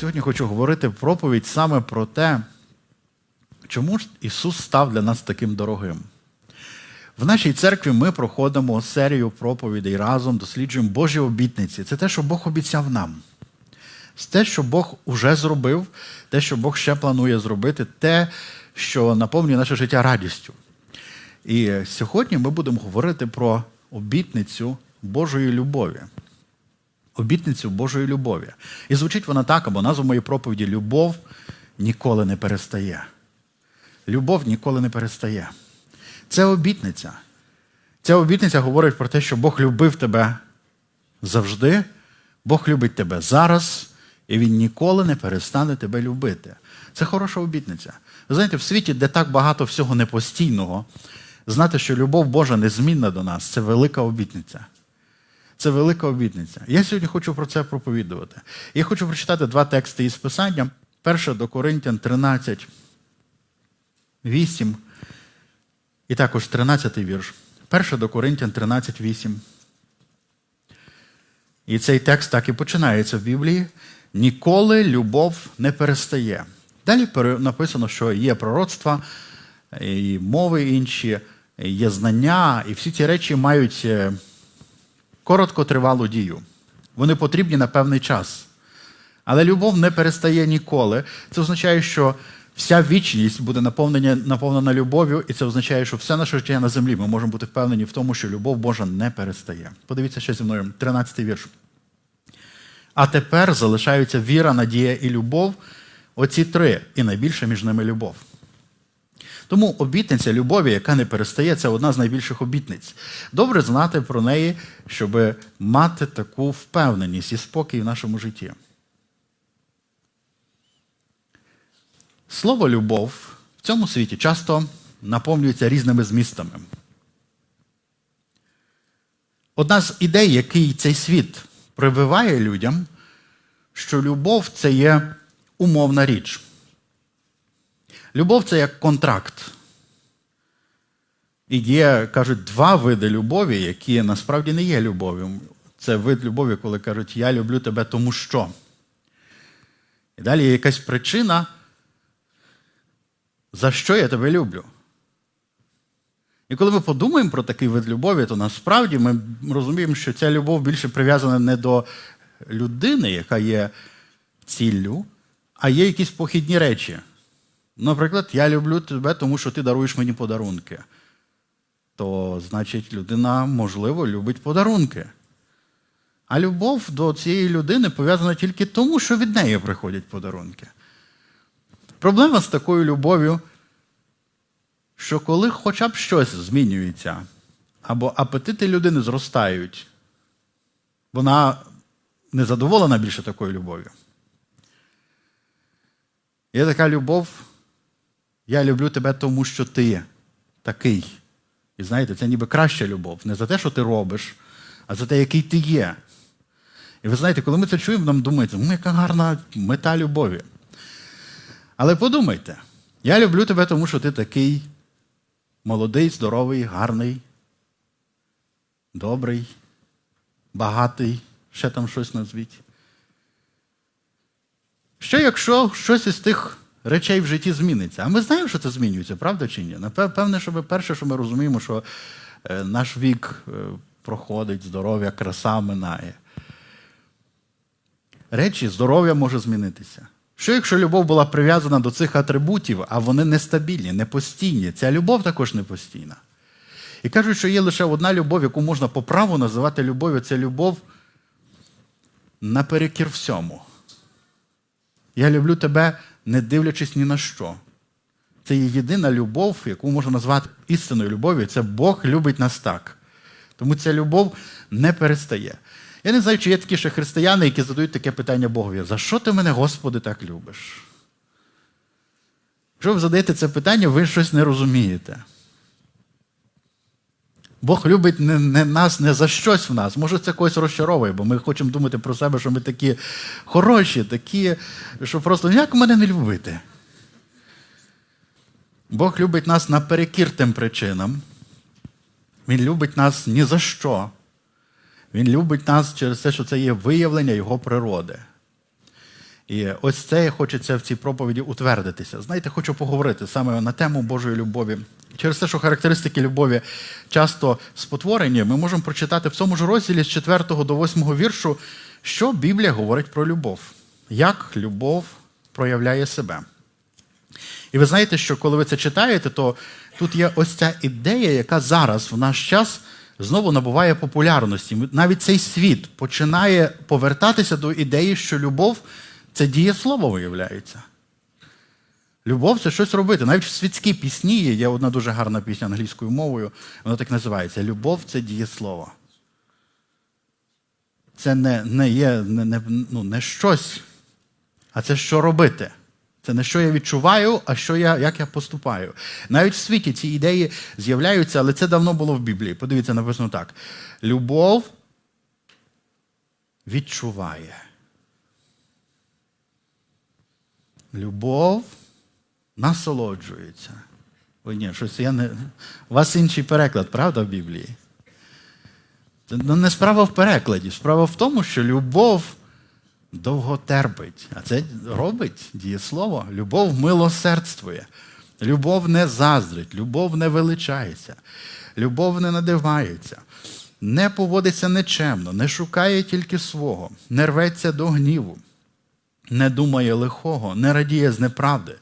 сьогодні хочу говорити проповідь саме про те, чому ж Ісус став для нас таким дорогим. В нашій церкві ми проходимо серію проповідей разом, досліджуємо Божі обітниці. Це те, що Бог обіцяв нам. Це те, що Бог уже зробив, те, що Бог ще планує зробити, те, що наповнює наше життя радістю. І сьогодні ми будемо говорити про обітницю Божої любові. Обітницю Божої любові. І звучить вона так, або назва моєї проповіді Любов ніколи не перестає. Любов ніколи не перестає. Це обітниця. Ця обітниця говорить про те, що Бог любив тебе завжди, Бог любить тебе зараз, і Він ніколи не перестане тебе любити. Це хороша обітниця. Ви знаєте, в світі, де так багато всього непостійного, знати, що любов Божа незмінна до нас це велика обітниця. Це велика обітниця. Я сьогодні хочу про це проповідувати. Я хочу прочитати два тексти із Писання. Перше до Коринтян 13, 8. І також 13 вірш. Перше до Коринтян 13, 8. І цей текст так і починається в Біблії. Ніколи любов не перестає. Далі написано, що є пророцтва, і мови інші, є знання, і всі ці речі мають короткотривалу дію. Вони потрібні на певний час. Але любов не перестає ніколи. Це означає, що вся вічність буде наповнена наповнена любов'ю, і це означає, що все наше життя на землі ми можемо бути впевнені в тому, що любов Божа не перестає. Подивіться ще зі мною, 13-й вірш. А тепер залишаються віра, надія і любов. Оці три, і найбільше між ними любов. Тому обітниця любові, яка не перестає, це одна з найбільших обітниць. Добре знати про неї, щоб мати таку впевненість і спокій в нашому житті. Слово любов в цьому світі часто наповнюється різними змістами. Одна з ідей, який цей світ прививає людям, що любов це є умовна річ. Любов це як контракт. І є, кажуть, два види любові, які насправді не є любов'ю. Це вид любові, коли кажуть, я люблю тебе тому що. І далі є якась причина, за що я тебе люблю. І коли ми подумаємо про такий вид любові, то насправді ми розуміємо, що ця любов більше прив'язана не до людини, яка є ціллю, а є якісь похідні речі. Наприклад, я люблю тебе, тому що ти даруєш мені подарунки. То, значить, людина, можливо, любить подарунки. А любов до цієї людини пов'язана тільки тому, що від неї приходять подарунки. Проблема з такою любов'ю, що коли хоча б щось змінюється, або апетити людини зростають, вона не задоволена більше такою любов'ю. Є така любов, я люблю тебе, тому що ти такий. І знаєте, це ніби краща любов. Не за те, що ти робиш, а за те, який ти є. І ви знаєте, коли ми це чуємо, нам думається, ну, яка гарна мета любові. Але подумайте, я люблю тебе, тому що ти такий молодий, здоровий, гарний, добрий, багатий, ще там щось назвіть. Що якщо щось із тих речей в житті зміниться? А ми знаємо, що це змінюється, правда чи ні? Напевне, що ми перше, що ми розуміємо, що е, наш вік е, проходить, здоров'я, краса минає. Речі, здоров'я може змінитися. Що якщо любов була прив'язана до цих атрибутів, а вони нестабільні, непостійні? Ця любов також непостійна. І кажуть, що є лише одна любов, яку можна по праву називати любов'ю це любов наперекір всьому. Я люблю тебе, не дивлячись ні на що. Це є єдина любов, яку можна назвати істинною любов'ю. Це Бог любить нас так. Тому ця любов не перестає. Я не знаю, чи є такі ще християни, які задають таке питання Богові: за що ти мене, Господи, так любиш? Якщо ви задаєте це питання, ви щось не розумієте. Бог любить не, не нас не за щось в нас. Може, це когось розчаровує, бо ми хочемо думати про себе, що ми такі хороші, такі, що просто як мене не любити. Бог любить нас наперекір тим причинам. Він любить нас ні за що. Він любить нас через те, що це є виявлення Його природи. І ось це хочеться в цій проповіді утвердитися. Знаєте, хочу поговорити саме на тему Божої любові. Через те, що характеристики любові часто спотворені, ми можемо прочитати в цьому ж розділі з 4 до 8 віршу, що Біблія говорить про любов, як любов проявляє себе. І ви знаєте, що коли ви це читаєте, то тут є ось ця ідея, яка зараз в наш час знову набуває популярності. Навіть цей світ починає повертатися до ідеї, що любов це дієслово виявляється. Любов це щось робити. Навіть в світській пісні є є одна дуже гарна пісня англійською мовою, вона так називається Любов це дієслово. Це не не є не, не, ну, не щось, а це що робити. Це не що я відчуваю, а що я, як я поступаю. Навіть в світі ці ідеї з'являються, але це давно було в Біблії. Подивіться, написано так: любов відчуває. Любов насолоджується. Ой, ні, щось я не. У вас інший переклад, правда, в Біблії? Ну, не справа в перекладі. Справа в тому, що любов довго терпить. А це робить дієслово. Любов милосердствує. Любов не заздрить, любов не величається, любов не надивається, не поводиться нечемно, не шукає тільки свого, не рветься до гніву, не думає лихого, не радіє з неправди,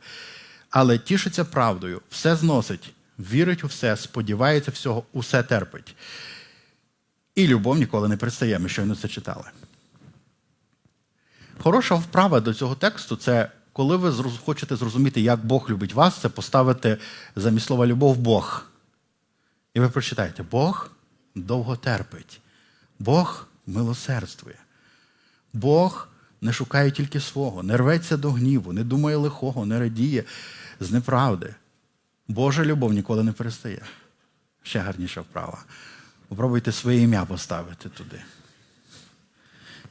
але тішиться правдою, все зносить, вірить у все, сподівається всього, усе терпить. І любов ніколи не пристає, ми щойно це читали. Хороша вправа до цього тексту це коли ви хочете зрозуміти, як Бог любить вас, це поставити замість слова любов Бог. І ви прочитаєте, Бог довго терпить, Бог милосердствує. Бог не шукає тільки свого, не рветься до гніву, не думає лихого, не радіє з неправди. Божа любов ніколи не перестає. Ще гарніша вправа. Попробуйте своє ім'я поставити туди.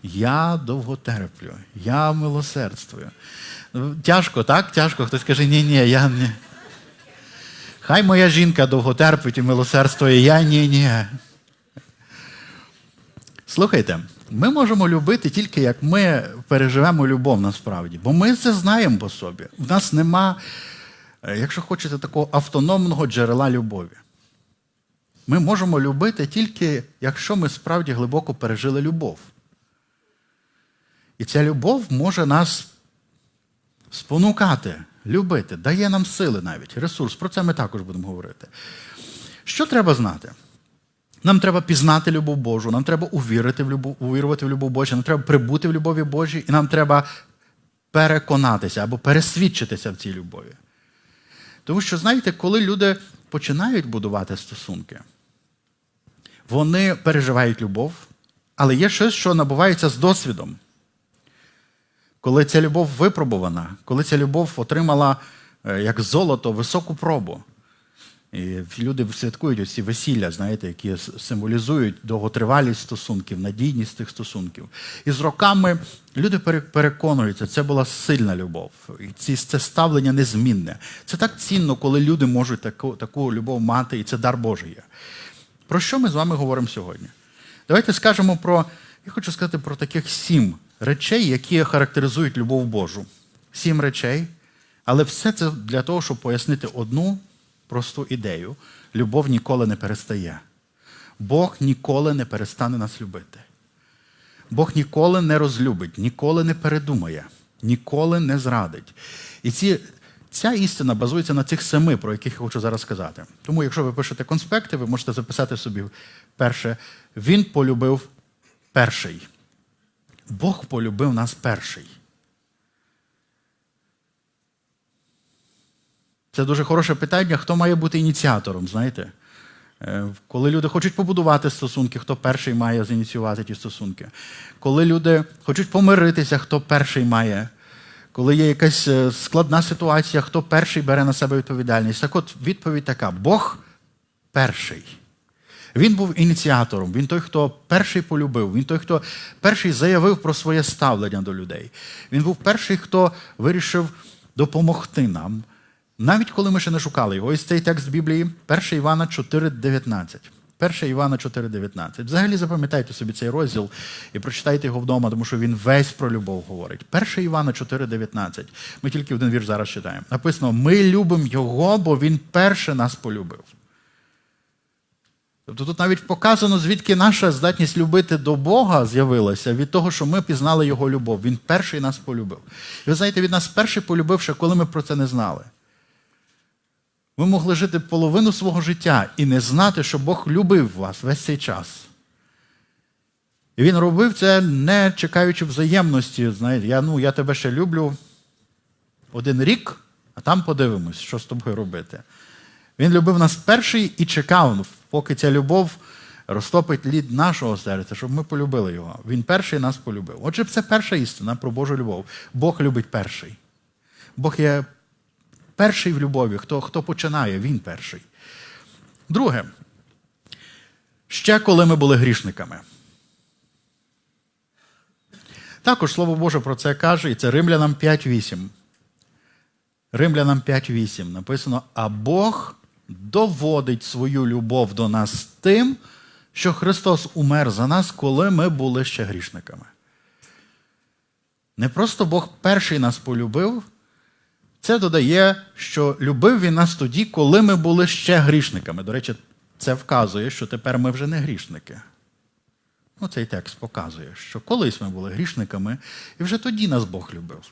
Я довго терплю, я милосердствую. Тяжко, так? Тяжко. Хтось каже, ні, ні, я не. Хай моя жінка довго терпить і милосердствує, я ні, ні. Слухайте, ми можемо любити тільки як ми переживемо любов насправді, бо ми це знаємо по собі. У нас нема, е, якщо хочете, такого автономного джерела любові. Ми можемо любити тільки, якщо ми справді глибоко пережили любов. І ця любов може нас спонукати, любити, дає нам сили навіть, ресурс. Про це ми також будемо говорити. Що треба знати? Нам треба пізнати любов Божу, нам треба увірити в любов, увірувати в любов Божу, нам треба прибути в любові Божій, і нам треба переконатися або пересвідчитися в цій любові. Тому що, знаєте, коли люди починають будувати стосунки, вони переживають любов, але є щось, що набувається з досвідом коли ця любов випробувана, коли ця любов отримала е, як золото високу пробу. І люди святкують ці весілля, знаєте, які символізують довготривалість стосунків, надійність тих стосунків. І з роками люди переконуються, це була сильна любов. І це ставлення незмінне. Це так цінно, коли люди можуть таку таку любов мати, і це дар Божий. Про що ми з вами говоримо сьогодні? Давайте скажемо про, я хочу сказати про таких сім речей, які характеризують любов Божу. Сім речей. Але все це для того, щоб пояснити одну просту ідею: любов ніколи не перестає. Бог ніколи не перестане нас любити. Бог ніколи не розлюбить, ніколи не передумає, ніколи не зрадить. І ці, ця істина базується на цих семи, про яких я хочу зараз сказати. Тому, якщо ви пишете конспекти, ви можете записати собі перше. Він полюбив перший. Бог полюбив нас перший. Це дуже хороше питання, хто має бути ініціатором, знаєте? Е, коли люди хочуть побудувати стосунки, хто перший має зініціювати ті стосунки. Коли люди хочуть помиритися, хто перший має. Коли є якась е, складна ситуація, хто перший бере на себе відповідальність. Так от відповідь така: Бог перший. Він був ініціатором, він той, хто перший полюбив, він той, хто перший заявив про своє ставлення до людей. Він був перший, хто вирішив допомогти нам, навіть коли ми ще не шукали його. Ось цей текст Біблії, 1 Івана 4,19. 1 Івана 4,19. Взагалі запам'ятайте собі цей розділ і прочитайте його вдома, тому що він весь про любов говорить. 1 Івана 4,19. Ми тільки один вірш зараз читаємо. Написано: ми любимо Його, бо Він перше нас полюбив. Тобто тут навіть показано, звідки наша здатність любити до Бога з'явилася від того, що ми пізнали Його любов. Він перший нас полюбив. І ви знаєте, він нас перший полюбив, ще коли ми про це не знали. Ви могли жити половину свого життя і не знати, що Бог любив вас весь цей час. І він робив це, не чекаючи взаємності. Знаєте, я ну, я тебе ще люблю один рік, а там подивимось, що з тобою робити. Він любив нас перший і чекав, поки ця любов розтопить лід нашого серця, щоб ми полюбили його. Він перший нас полюбив. Отже, це перша істина про Божу любов. Бог любить перший. Бог є перший в любові. Хто, хто починає, він перший. Друге, ще коли ми були грішниками. Також Слово Боже про це каже, і це Римлянам 5.8. Римлянам 5.8 написано: а Бог доводить свою любов до нас тим, що Христос умер за нас, коли ми були ще грішниками. Не просто Бог перший нас полюбив, це додає, що любив він нас тоді, коли ми були ще грішниками. До речі, це вказує, що тепер ми вже не грішники. Ну, Цей текст показує, що колись ми були грішниками, і вже тоді нас Бог любив.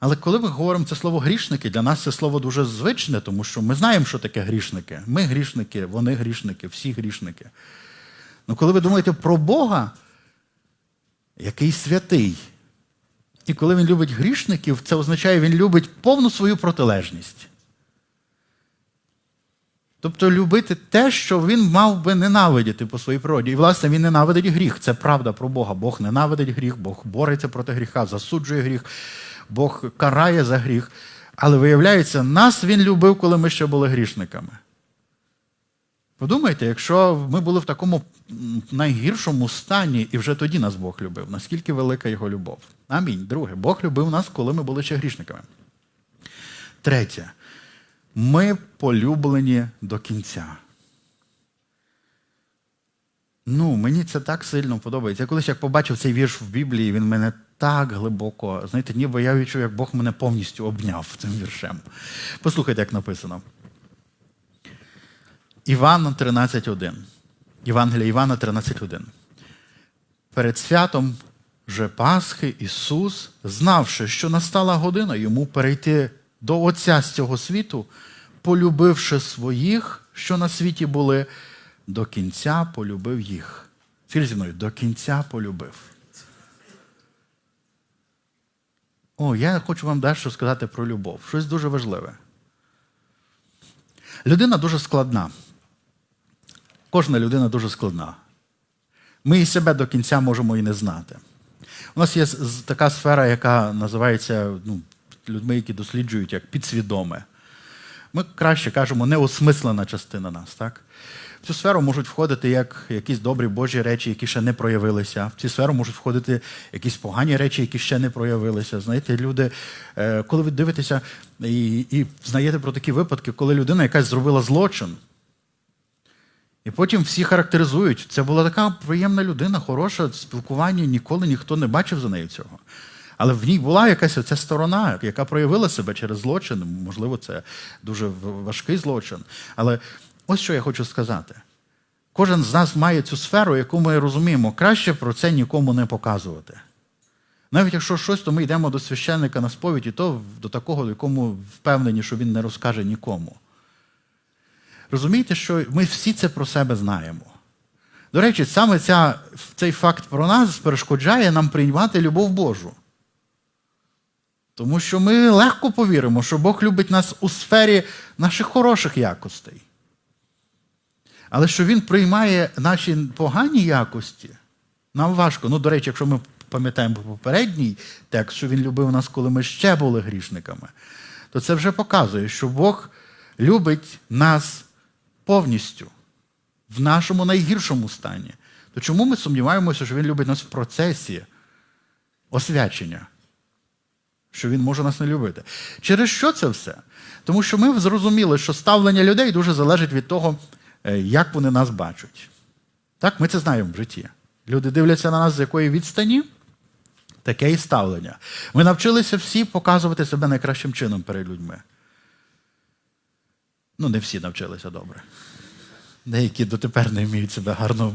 Але коли ми говоримо це слово грішники, для нас це слово дуже звичне, тому що ми знаємо, що таке грішники. Ми грішники, вони грішники, всі грішники. Ну коли ви думаєте про Бога, який святий, і коли він любить грішників, це означає, він любить повну свою протилежність. Тобто любити те, що він мав би ненавидіти по своїй природі. І, власне, він ненавидить гріх. Це правда про Бога. Бог ненавидить гріх, Бог бореться проти гріха, засуджує гріх. Бог карає за гріх. Але виявляється, нас Він любив, коли ми ще були грішниками. Подумайте, якщо ми були в такому найгіршому стані, і вже тоді нас Бог любив, наскільки велика його любов. Амінь. Друге, Бог любив нас, коли ми були ще грішниками. Третє. Ми полюблені до кінця. Ну, мені це так сильно подобається. Я колись як побачив цей вірш в Біблії, він мене так глибоко, знаєте, ніби я відчув, як Бог мене повністю обняв цим віршем. Послухайте, як написано. Івана 13.1. Євангелія Івана 13.1. Перед святом же Пасхи Ісус, знавши, що настала година йому перейти до Отця з цього світу, полюбивши своїх, що на світі були, до кінця полюбив їх. Скажіть зі мною, до кінця полюбив. О, я хочу вам дещо сказати про любов. Щось дуже важливе. Людина дуже складна. Кожна людина дуже складна. Ми і себе до кінця можемо і не знати. У нас є така сфера, яка називається ну, людьми, які досліджують як підсвідоме. Ми краще кажемо, неосмислена частина нас. так? В цю сферу можуть входити як якісь добрі Божі речі, які ще не проявилися. В цю сферу можуть входити якісь погані речі, які ще не проявилися. Знаєте, люди, е, коли ви дивитеся і і знаєте про такі випадки, коли людина якась зробила злочин, і потім всі характеризують, це була така приємна людина, хороша спілкування, ніколи ніхто не бачив за нею цього. Але в ній була якась оця сторона, яка проявила себе через злочин. Можливо, це дуже важкий злочин. Але ось що я хочу сказати. Кожен з нас має цю сферу, яку ми розуміємо, краще про це нікому не показувати. Навіть якщо щось, то ми йдемо до священника на сповідь, і то до такого, якому впевнені, що він не розкаже нікому. Розумієте, що ми всі це про себе знаємо. До речі, саме ця, цей факт про нас перешкоджає нам приймати любов Божу. Тому що ми легко повіримо, що Бог любить нас у сфері наших хороших якостей. Але що Він приймає наші погані якості, нам важко. Ну, до речі, якщо ми пам'ятаємо попередній текст, що Він любив нас, коли ми ще були грішниками, то це вже показує, що Бог любить нас повністю в нашому найгіршому стані. То чому ми сумніваємося, що Він любить нас в процесі освячення? Що він може нас не любити. Через що це все? Тому що ми зрозуміли, що ставлення людей дуже залежить від того, е, як вони нас бачать. Так, ми це знаємо в житті. Люди дивляться на нас з якої відстані, таке і ставлення. Ми навчилися всі показувати себе найкращим чином перед людьми. Ну, не всі навчилися добре. Деякі дотепер не вміють себе гарно.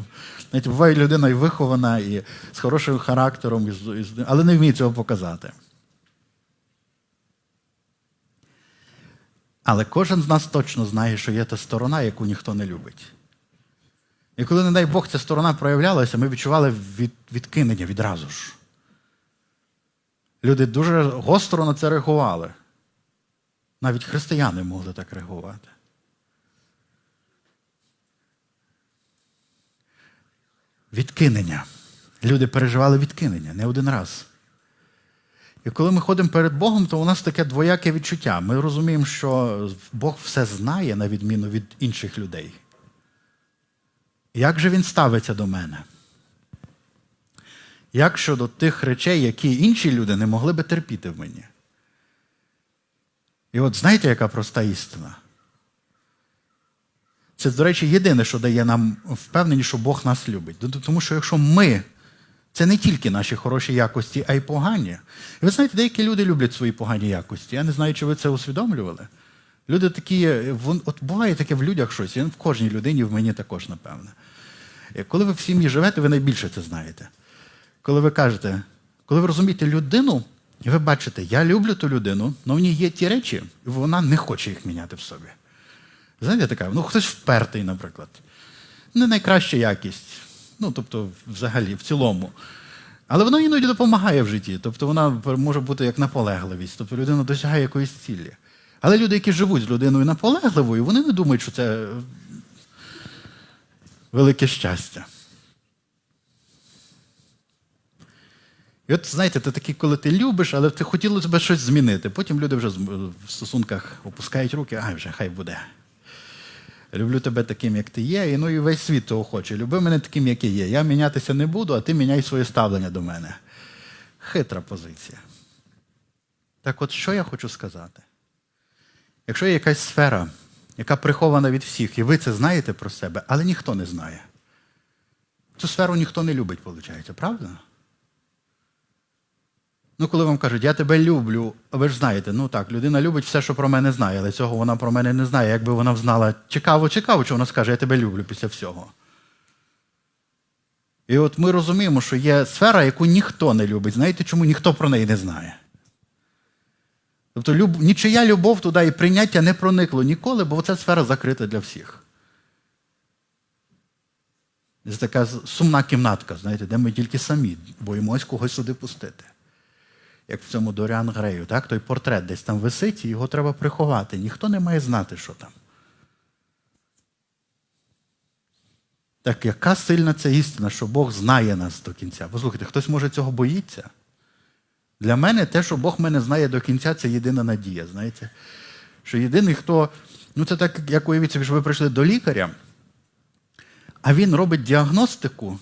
Знаєте, буває людина і вихована, і з хорошим характером, і з- і з- але не вміє цього показати. Але кожен з нас точно знає, що є та сторона, яку ніхто не любить. І коли, не дай Бог, ця сторона проявлялася, ми відчували від, відкинення відразу ж. Люди дуже гостро на це реагували. Навіть християни могли так реагувати. Відкинення. Люди переживали відкинення не один раз. І коли ми ходимо перед Богом, то у нас таке двояке відчуття. Ми розуміємо, що Бог все знає, на відміну від інших людей. Як же він ставиться до мене? Як щодо тих речей, які інші люди не могли би терпіти в мені? І от знаєте, яка проста істина? Це, до речі, єдине, що дає нам впевненість, що Бог нас любить. Тому що якщо ми, це не тільки наші хороші якості, а й погані. І ви знаєте, деякі люди люблять свої погані якості. Я не знаю, чи ви це усвідомлювали. Люди такі, от буває таке в людях щось, в кожній людині, в мені також, напевне. Е, Коли ви в сім'ї живете, ви найбільше це знаєте. Коли ви кажете, коли ви розумієте людину, і ви бачите, я люблю ту людину, але в ній є ті речі, і вона не хоче їх міняти в собі. Знаєте, така, ну хтось впертий, наприклад. Не найкраща якість. Ну, тобто, взагалі, в цілому. Але воно іноді допомагає в житті. Тобто вона може бути як наполегливість. Тобто людина досягає якоїсь цілі. Але люди, які живуть з людиною наполегливою, вони не думають, що це велике щастя. І от, знаєте, це такі, коли ти любиш, але ти хотілося б щось змінити. Потім люди вже в стосунках опускають руки, ай, вже хай буде. Люблю тебе таким, як ти є, і ну і весь світ того хоче. Люби мене таким, як я є. Я мінятися не буду, а ти міняй своє ставлення до мене. Хитра позиція. Так от що я хочу сказати? Якщо є якась сфера, яка прихована від всіх, і ви це знаєте про себе, але ніхто не знає, цю сферу ніхто не любить, виходить, правда? Ну, коли вам кажуть, я тебе люблю, ви ж знаєте, ну так, людина любить все, що про мене знає, але цього вона про мене не знає. Якби вона знала, цікаво, цікаво, що вона скаже, я тебе люблю після всього. І от ми розуміємо, що є сфера, яку ніхто не любить. Знаєте, чому ніхто про неї не знає? Тобто люб... нічия любов туди і прийняття не проникло ніколи, бо ця сфера закрита для всіх. Це така сумна кімнатка, знаєте, де ми тільки самі боїмось когось сюди пустити. Як в цьому Доріан Грею, так? той портрет десь там висить, і його треба приховати. Ніхто не має знати, що там. Так яка сильна ця істина, що Бог знає нас до кінця? Послухайте, хтось може цього боїться? Для мене те, що Бог мене знає до кінця, це єдина надія. Знаєте? Що єдиний, хто. Ну, це так, як уявіть собі, що ви прийшли до лікаря, а він робить діагностику,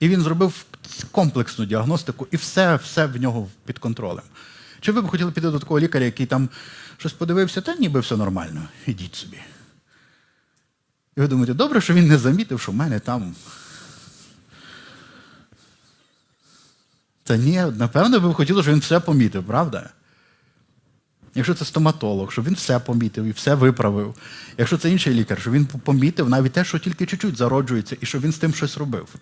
і він зробив комплексну діагностику, і все все в нього під контролем. Чи ви б хотіли піти до такого лікаря, який там щось подивився, та ніби все нормально, ідіть собі. І ви думаєте, добре, що він не замітив, що в мене там. Та ні, напевно, ви б хотіли, щоб він все помітив, правда? Якщо це стоматолог, щоб він все помітив і все виправив. Якщо це інший лікар, щоб він помітив навіть те, що тільки чуть-чуть зароджується, і щоб він з тим щось робив.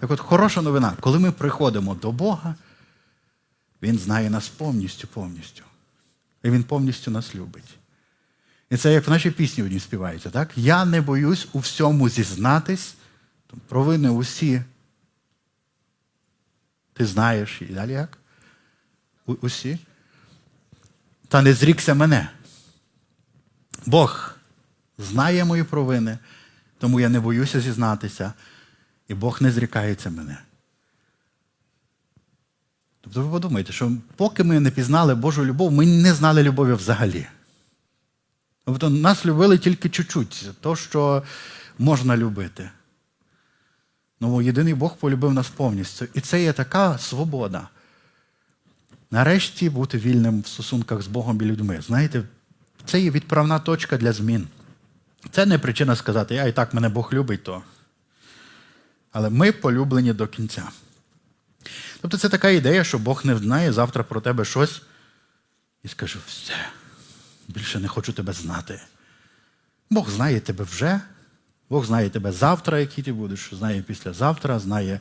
Так от, хороша новина, коли ми приходимо до Бога, Він знає нас повністю, повністю. І Він повністю нас любить. І це як в нашій пісні одній співається, так? Я не боюсь у всьому зізнатись, провини усі. Ти знаєш, і далі як? У- Усі. Та не зрікся мене. Бог знає мої провини, тому я не боюся зізнатися, і Бог не зрікається мене. Тобто ви подумайте, що поки ми не пізнали Божу любов, ми не знали любові взагалі. Тобто нас любили тільки чуть-чуть, то, що можна любити. Ну, єдиний Бог полюбив нас повністю. І це є така свобода. Нарешті бути вільним в стосунках з Богом і людьми. Знаєте, це є відправна точка для змін. Це не причина сказати, я і так мене Бог любить, то. Але ми полюблені до кінця. Тобто це така ідея, що Бог не знає завтра про тебе щось і скаже, все, більше не хочу тебе знати. Бог знає тебе вже, Бог знає тебе завтра, який ти будеш, знає післязавтра, знає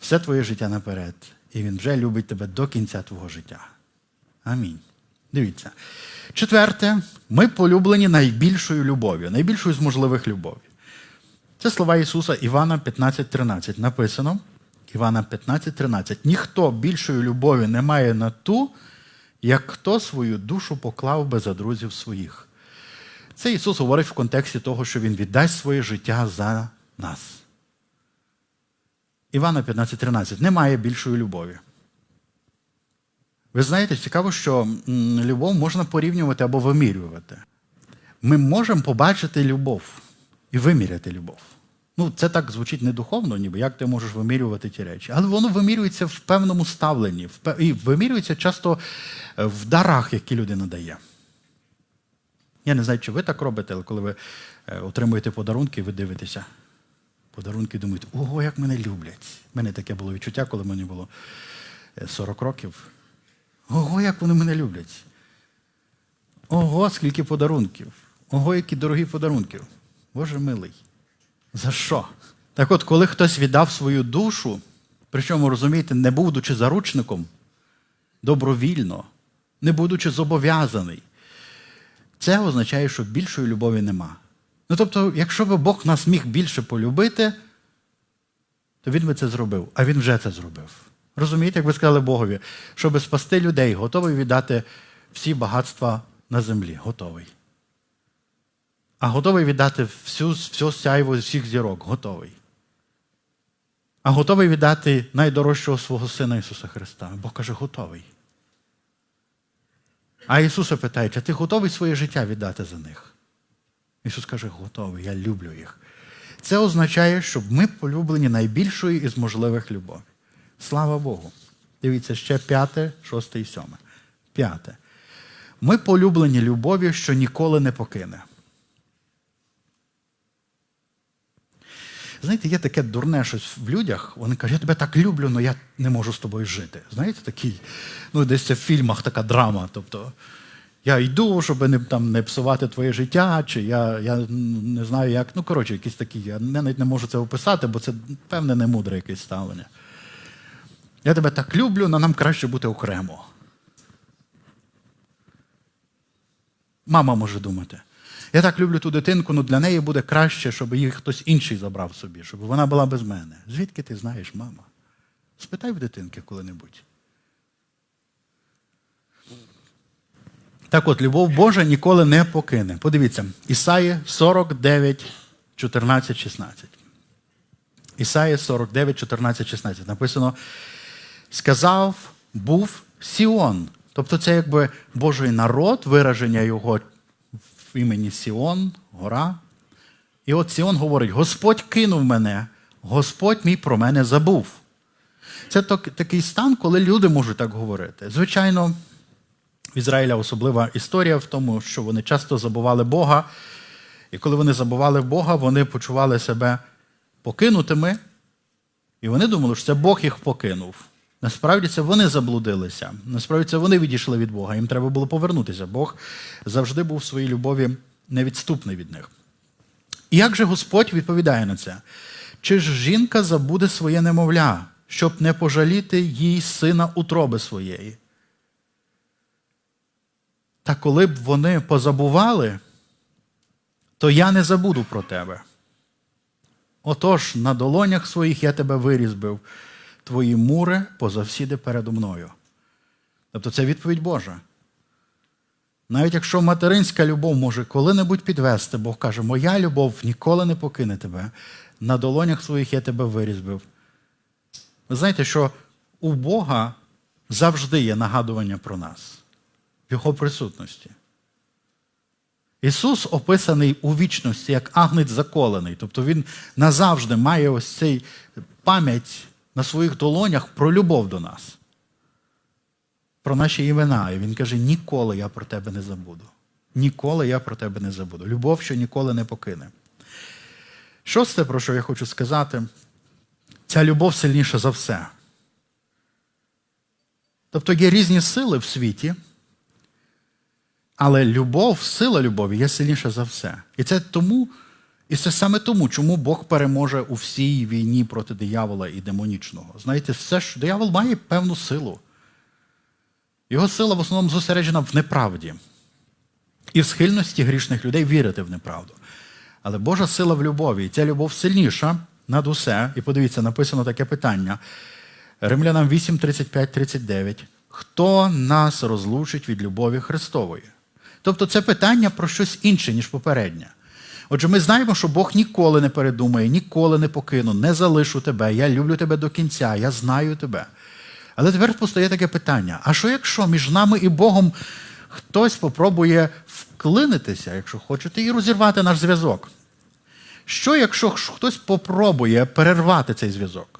все твоє життя наперед. І Він вже любить тебе до кінця твого життя. Амінь. Дивіться. Четверте, ми полюблені найбільшою любов'ю, найбільшою з можливих любові. Це слова Ісуса Івана 15,13. Написано. Івана 15,13. Ніхто більшої любові не має на ту, як хто свою душу поклав би за друзів своїх. Це Ісус говорить в контексті того, що Він віддасть своє життя за нас. Івана 15,13. Немає більшої любові. Ви знаєте, цікаво, що любов можна порівнювати або вимірювати. Ми можемо побачити любов і виміряти любов. Ну, це так звучить не духовно, ніби як ти можеш вимірювати ті речі. Але воно вимірюється в певному ставленні, і вимірюється часто е, в дарах, які людина дає. Я не знаю, чи ви так робите, але коли ви е, отримуєте подарунки, ви дивитеся. Подарунки думаєте, ого, як мене люблять. У мене таке було відчуття, коли мені було 40 е, років. Ого, як вони мене люблять. Ого, скільки подарунків. Ого, які дорогі подарунки. Боже милий. За що? Так от, коли хтось віддав свою душу, причому, розумієте, не будучи заручником, добровільно, не будучи зобов'язаний, це означає, що більшої любові нема. Ну тобто, якщо би Бог нас міг більше полюбити, то він би це зробив, а він вже це зробив. Розумієте, як ви сказали Богові, щоб спасти людей, готовий віддати всі багатства на землі. Готовий. А готовий віддати всю всю сяйву всіх зірок. Готовий. А готовий віддати найдорожчого свого Сина Ісуса Христа. Бог каже, готовий. А Ісуса питає, чи ти готовий своє життя віддати за них? Ісус каже, готовий, я люблю їх. Це означає, щоб ми полюблені найбільшою із можливих любові. Слава Богу. Дивіться, ще п'яте, шосте і сьоме. П'яте. Ми полюблені любов'ю, що ніколи не покине. Знаєте, є таке дурне щось в людях. Вони кажуть, я тебе так люблю, але я не можу з тобою жити. Знаєте, такий, ну, десь це в фільмах така драма. Тобто, я йду, щоб не там, не псувати твоє життя, чи я я не знаю, як. Ну, коротше, якісь такі. Я навіть не можу це описати, бо це, певне, не мудре якесь ставлення. Я тебе так люблю, але нам краще бути окремо. Мама може думати. Я так люблю ту дитинку, ну для неї буде краще, щоб її хтось інший забрав собі, щоб вона була без мене. Звідки ти знаєш, мама? Спитай в дитинки коли-небудь. Так от, любов Божа ніколи не покине. Подивіться, Ісаї 49, 14, 16. Ісаї 49, 14, 16. Написано: сказав, був Сіон. Тобто це якби Божий народ, вираження його в імені Сіон, гора. І от Сіон говорить: Господь кинув мене, Господь мій про мене забув. Це такий стан, коли люди можуть так говорити. Звичайно, в Ізраїля особлива історія в тому, що вони часто забували Бога. І коли вони забували Бога, вони почували себе покинутими, і вони думали, що це Бог їх покинув. Насправді це вони заблудилися. Насправді це вони відійшли від Бога. Їм треба було повернутися. Бог завжди був в своїй любові невідступний від них. І як же Господь відповідає на це? Чи ж жінка забуде своє немовля, щоб не пожаліти їй сина утроби своєї? Та коли б вони позабували, то я не забуду про тебе. Отож, на долонях своїх я тебе вирізбив твої мури позавсіди передо мною. Тобто це відповідь Божа. Навіть якщо материнська любов може коли-небудь підвести, Бог каже, моя любов ніколи не покине тебе. На долонях своїх я тебе вирізбив. Ви знаєте, що у Бога завжди є нагадування про нас, в Його присутності. Ісус описаний у вічності як агнець заколений. Тобто Він назавжди має ось цей пам'ять на своїх долонях про любов до нас, про наші імена. І він каже, ніколи я про тебе не забуду. Ніколи я про тебе не забуду. Любов, що ніколи не покине. Шосте, про що я хочу сказати, ця любов сильніша за все. Тобто є різні сили в світі, але любов, сила любові є сильніша за все. І це тому, і це саме тому, чому Бог переможе у всій війні проти диявола і демонічного. Знаєте, все ж диявол має певну силу. Його сила в основному зосереджена в неправді і в схильності грішних людей вірити в неправду. Але Божа сила в любові, і ця любов сильніша над усе. І подивіться, написано таке питання. Римлянам 8, 35, 39. Хто нас розлучить від любові Христової? Тобто це питання про щось інше, ніж попереднє. Отже, ми знаємо, що Бог ніколи не передумає, ніколи не покину, не залишу тебе. Я люблю тебе до кінця, я знаю тебе. Але тепер постає таке питання: а що якщо між нами і Богом хтось попробує вклинитися, якщо хочете, і розірвати наш зв'язок? Що, якщо хтось попробує перервати цей зв'язок?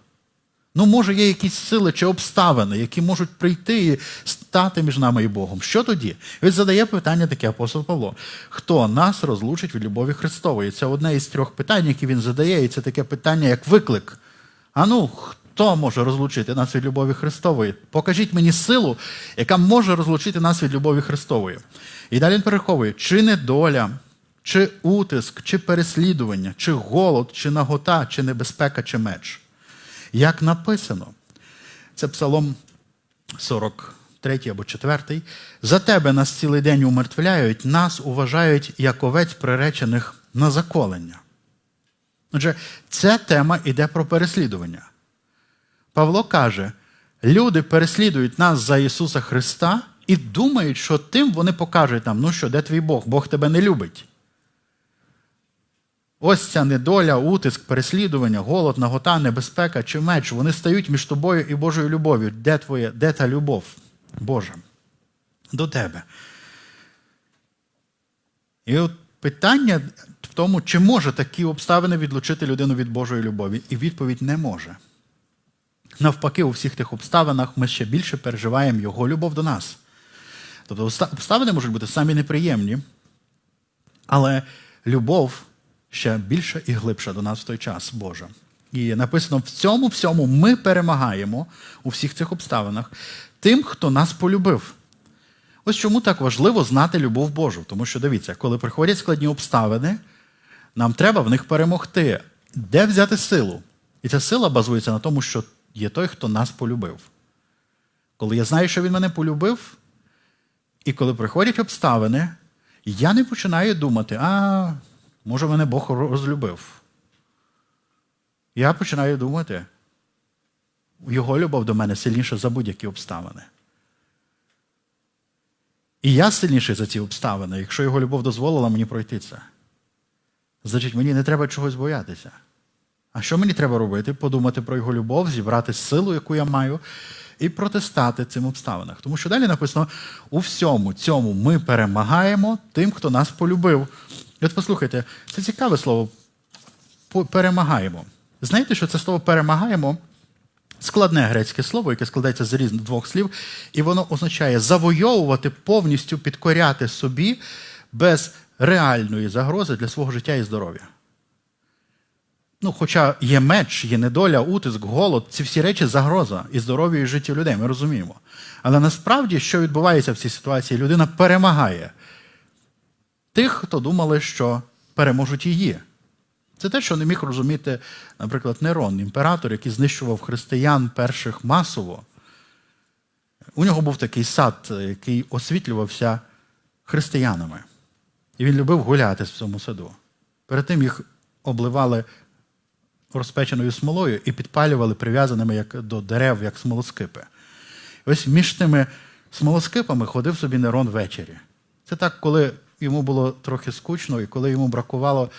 Ну, може, є якісь сили чи обставини, які можуть прийти і стати між нами і Богом. Що тоді? Він задає питання таке апостол Павло: хто нас розлучить від любові Христової? Це одне із трьох питань, які він задає, і це таке питання, як виклик. А ну, хто може розлучити нас від любові Христової? Покажіть мені силу, яка може розлучити нас від любові Христової. І далі він переховує, чи недоля, чи утиск, чи переслідування, чи голод, чи нагота, чи небезпека, чи меч. Як написано, це Псалом 43 або 4. За тебе нас цілий день умертвляють, нас уважають як овець приречених на заколення. Отже, ця тема йде про переслідування. Павло каже: люди переслідують нас за Ісуса Христа і думають, що тим вони покажуть нам, ну що, де твій Бог? Бог тебе не любить. Ось ця недоля, утиск, переслідування, голод, нагота, небезпека чи меч. Вони стають між тобою і Божою любов'ю. Де твоя, де та любов Божа? До тебе. І от питання в тому, чи може такі обставини відлучити людину від Божої любові? І відповідь не може. Навпаки, у всіх тих обставинах ми ще більше переживаємо Його любов до нас. Тобто обставини можуть бути самі неприємні, але любов ще більша і глибша до нас в той час Божа. І написано: в цьому всьому ми перемагаємо у всіх цих обставинах тим, хто нас полюбив. Ось чому так важливо знати любов Божу. Тому що дивіться, коли приходять складні обставини, нам треба в них перемогти. Де взяти силу? І ця сила базується на тому, що є той, хто нас полюбив. Коли я знаю, що він мене полюбив, і коли приходять обставини, я не починаю думати, а може, мене Бог розлюбив. Я починаю думати, його любов до мене сильніша за будь-які обставини. І я сильніший за ці обставини, якщо його любов дозволила мені пройти це. Значить, мені не треба чогось боятися. А що мені треба робити? Подумати про його любов, зібрати силу, яку я маю, і протистати цим обставинах. Тому що далі написано: у всьому цьому ми перемагаємо тим, хто нас полюбив. І от послухайте, це цікаве слово. Перемагаємо. Знаєте, що це слово перемагаємо? Складне грецьке слово, яке складається з різних двох слів, і воно означає завойовувати, повністю підкоряти собі без реальної загрози для свого життя і здоров'я. Ну, Хоча є меч, є недоля, утиск, голод, ці всі речі загроза і здоров'ю і життю людей, ми розуміємо. Але насправді, що відбувається в цій ситуації, людина перемагає тих, хто думали, що переможуть її. Це те, що не міг розуміти, наприклад, Нерон, імператор, який знищував християн перших масово. У нього був такий сад, який освітлювався християнами. І він любив гуляти в цьому саду. Перед тим їх обливали розпеченою смолою і підпалювали прив'язаними як до дерев, як смолоскипи. І ось між тими смолоскипами ходив собі Нерон ввечері. Це так, коли йому було трохи скучно, і коли йому бракувало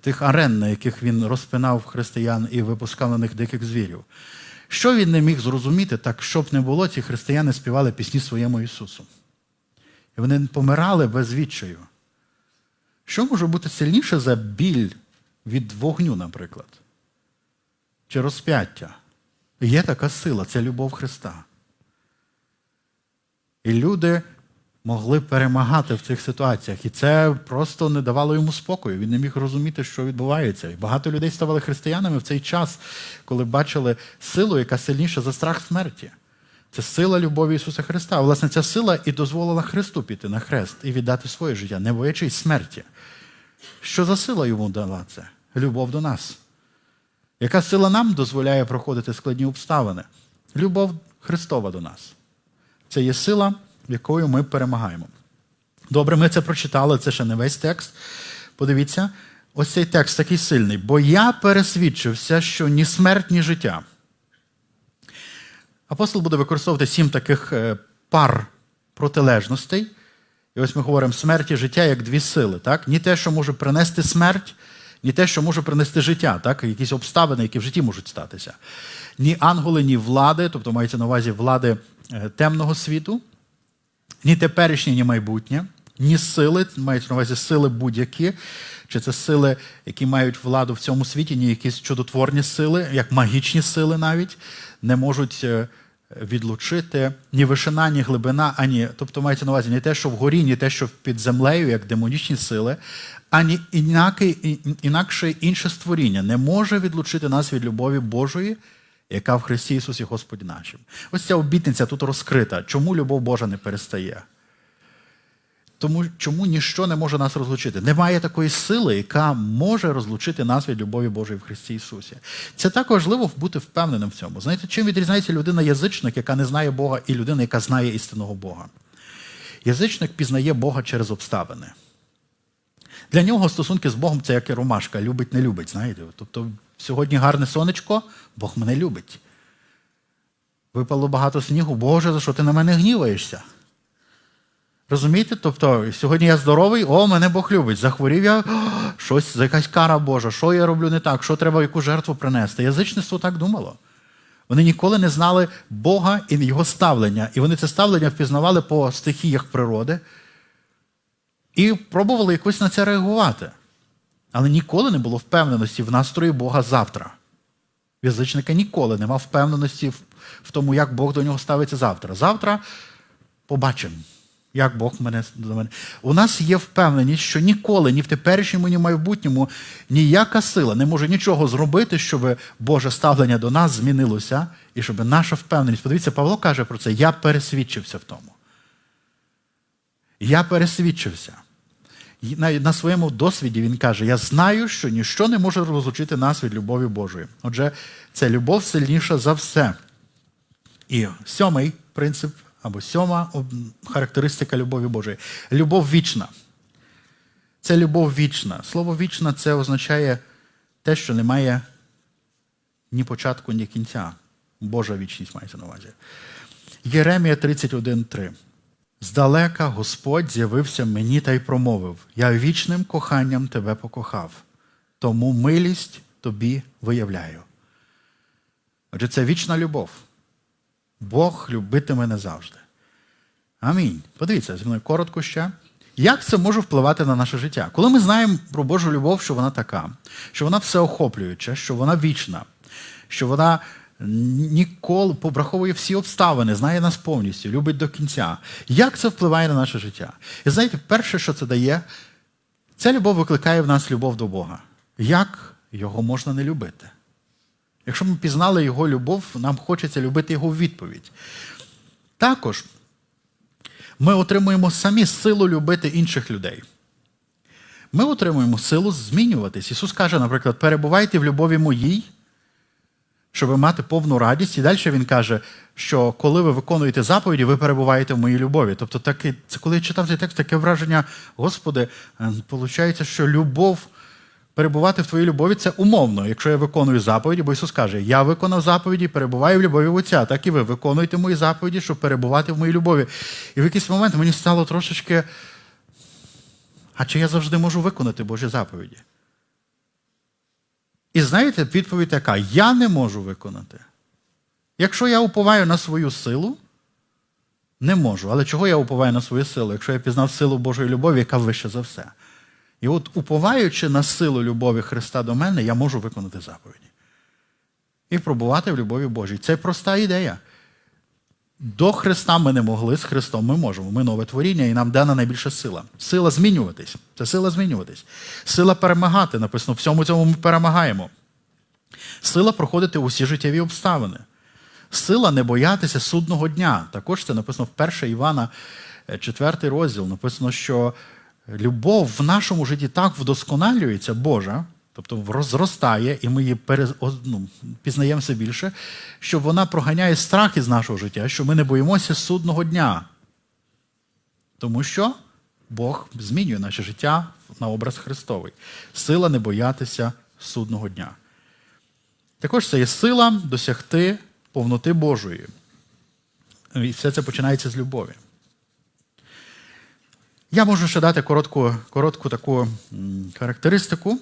тих арен, на яких він розпинав християн і випускав на них диких звірів. Що він не міг зрозуміти, так щоб не було, ці християни співали пісні своєму Ісусу. І вони помирали без відчаю. Що може бути сильніше за біль від вогню, наприклад? Чи розп'яття? Є така сила, це любов Христа. І люди могли перемагати в цих ситуаціях. І це просто не давало йому спокою. Він не міг розуміти, що відбувається. І багато людей ставали християнами в цей час, коли бачили силу, яка сильніша за страх смерті. Це сила любові Ісуса Христа. Власне, ця сила і дозволила Христу піти на хрест і віддати своє життя, не боячись смерті. Що за сила йому дала це? Любов до нас. Яка сила нам дозволяє проходити складні обставини? Любов Христова до нас. Це є сила, якою ми перемагаємо. Добре, ми це прочитали, це ще не весь текст. Подивіться, ось цей текст такий сильний. Бо я пересвідчився, що ні смерть, ні життя. Апостол буде використовувати сім таких е, пар протилежностей. І ось ми говоримо смерть і життя як дві сили. Так? Ні те, що може принести смерть, ні те, що може принести життя, так? якісь обставини, які в житті можуть статися. Ні ангели, ні влади, тобто мається на увазі влади е, темного світу, ні теперішнє, ні майбутнє, ні сили, мається на увазі сили будь-які, чи це сили, які мають владу в цьому світі, ні якісь чудотворні сили, як магічні сили навіть, не можуть е, відлучити ні вишина, ні глибина, ані, тобто мається на увазі не те, що вгорі, ні те, що під землею, як демонічні сили, ані інакше інше створіння не може відлучити нас від любові Божої, яка в Христі Ісусі Господі нашим. Ось ця обітниця тут розкрита. Чому любов Божа не перестає? Тому чому ніщо не може нас розлучити? Немає такої сили, яка може розлучити нас від любові Божої в Христі Ісусі. Це так важливо бути впевненим в цьому. Знаєте, чим відрізняється людина-язичник, яка не знає Бога, і людина, яка знає істинного Бога? Язичник пізнає Бога через обставини. Для нього стосунки з Богом це як і ромашка, любить, не любить. знаєте. Тобто сьогодні гарне сонечко, Бог мене любить. Випало багато снігу, Боже, за що ти на мене гніваєшся? Розумієте? Тобто, сьогодні я здоровий, о, мене Бог любить. Захворів я, щось, якась кара Божа, що я роблю не так, що треба яку жертву принести. Язичництво так думало. Вони ніколи не знали Бога і його ставлення. І вони це ставлення впізнавали по стихіях природи і пробували якось на це реагувати. Але ніколи не було впевненості в настрої Бога завтра. В язичника ніколи не мав впевненості в тому, як Бог до нього ставиться завтра. Завтра побачимо як Бог мене до мене. У нас є впевненість, що ніколи, ні в теперішньому, ні в майбутньому ніяка сила не може нічого зробити, щоб Боже ставлення до нас змінилося, і щоб наша впевненість. Подивіться, Павло каже про це: я пересвідчився в тому. Я пересвідчився. На своєму досвіді він каже: Я знаю, що ніщо не може розлучити нас від любові Божої. Отже, це любов сильніша за все. І сьомий принцип або сьома характеристика любові Божої. Любов вічна. Це любов вічна. Слово вічна це означає те, що немає ні початку, ні кінця. Божа вічність мається на увазі. Єремія 31.3. Здалека Господь з'явився мені та й промовив: Я вічним коханням тебе покохав, тому милість тобі виявляю. Отже, це вічна любов. Бог любитиме не завжди. Амінь. Подивіться, зі мною коротко ще. Як це може впливати на наше життя? Коли ми знаємо про Божу любов, що вона така, що вона всеохоплююча, що вона вічна, що вона ніколи враховує всі обставини, знає нас повністю, любить до кінця. Як це впливає на наше життя? І знаєте, перше, що це дає, ця любов викликає в нас любов до Бога. Як його можна не любити? Якщо ми пізнали Його любов, нам хочеться любити Його відповідь. Також ми отримуємо самі силу любити інших людей. Ми отримуємо силу змінюватись. Ісус каже, наприклад, перебувайте в любові моїй, щоб мати повну радість. І далі Він каже, що коли ви виконуєте заповіді, ви перебуваєте в моїй любові. Тобто, таки, це коли я читав цей текст, таке враження, Господи, виходить, що любов перебувати в твоїй любові це умовно, якщо я виконую заповіді, бо Ісус каже, я виконав заповіді, перебуваю в любові Отця, так і ви виконуєте мої заповіді, щоб перебувати в моїй любові. І в якийсь момент мені стало трошечки. А чи я завжди можу виконати Божі заповіді? І знаєте, відповідь така: я не можу виконати. Якщо я уповаю на свою силу, не можу. Але чого я уповаю на свою силу, якщо я пізнав силу Божої любові, яка вище за все? І от, уповаючи на силу любові Христа до мене, я можу виконати заповіді. І пробувати в любові Божій. Це проста ідея. До Христа ми не могли, з Христом ми можемо. Ми нове творіння, і нам дана найбільша сила. Сила змінюватись. Це сила змінюватись. Сила перемагати. Написано, всьому цьому ми перемагаємо. Сила проходити усі життєві обставини. Сила не боятися судного дня. Також це написано в 1 Івана, 4 розділ. Написано, що любов в нашому житті так вдосконалюється Божа, тобто зростає, і ми її перез... ну, пізнаємо все більше, що вона проганяє страх із нашого життя, що ми не боїмося судного дня. Тому що Бог змінює наше життя на образ Христовий. Сила не боятися судного дня. Також це є сила досягти повноти Божої. І все це починається з любові. Я можу ще дати коротку, коротку таку характеристику,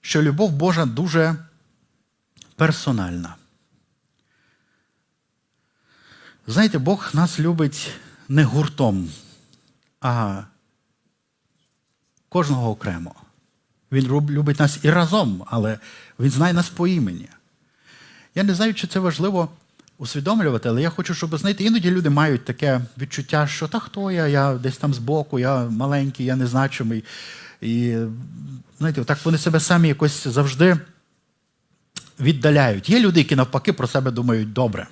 що любов Божа дуже персональна. Знаєте, Бог нас любить не гуртом, а кожного окремо. Він любить нас і разом, але Він знає нас по імені. Я не знаю, чи це важливо усвідомлювати, але я хочу, щоб знаєте, іноді люди мають таке відчуття, що та хто я, я десь там збоку, я маленький, я незначимий. І знаєте, так вони себе самі якось завжди віддаляють. Є люди, які навпаки про себе думають добре.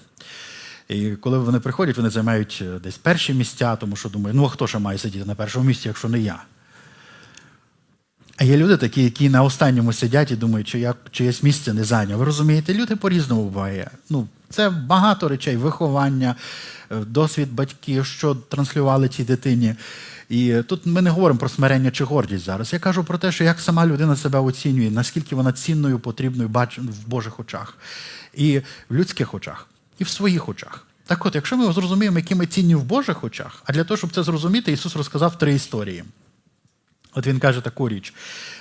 І коли вони приходять, вони займають десь перші місця, тому що думають, ну а хто ще має сидіти на першому місці, якщо не я. А є люди такі, які на останньому сидять і думають, що я чиєсь місце не зайняв. Ви розумієте, люди по-різному буває. Ну, Це багато речей, виховання, е, досвід батьків, що транслювали цій дитині. І тут ми не говоримо про смирення чи гордість зараз. Я кажу про те, що як сама людина себе оцінює, наскільки вона цінною, потрібною в Божих очах, і в людських очах, і в своїх очах. Так от, якщо ми зрозуміємо, які ми цінні в Божих очах, а для того, щоб це зрозуміти, Ісус розказав три історії. От він каже таку річ.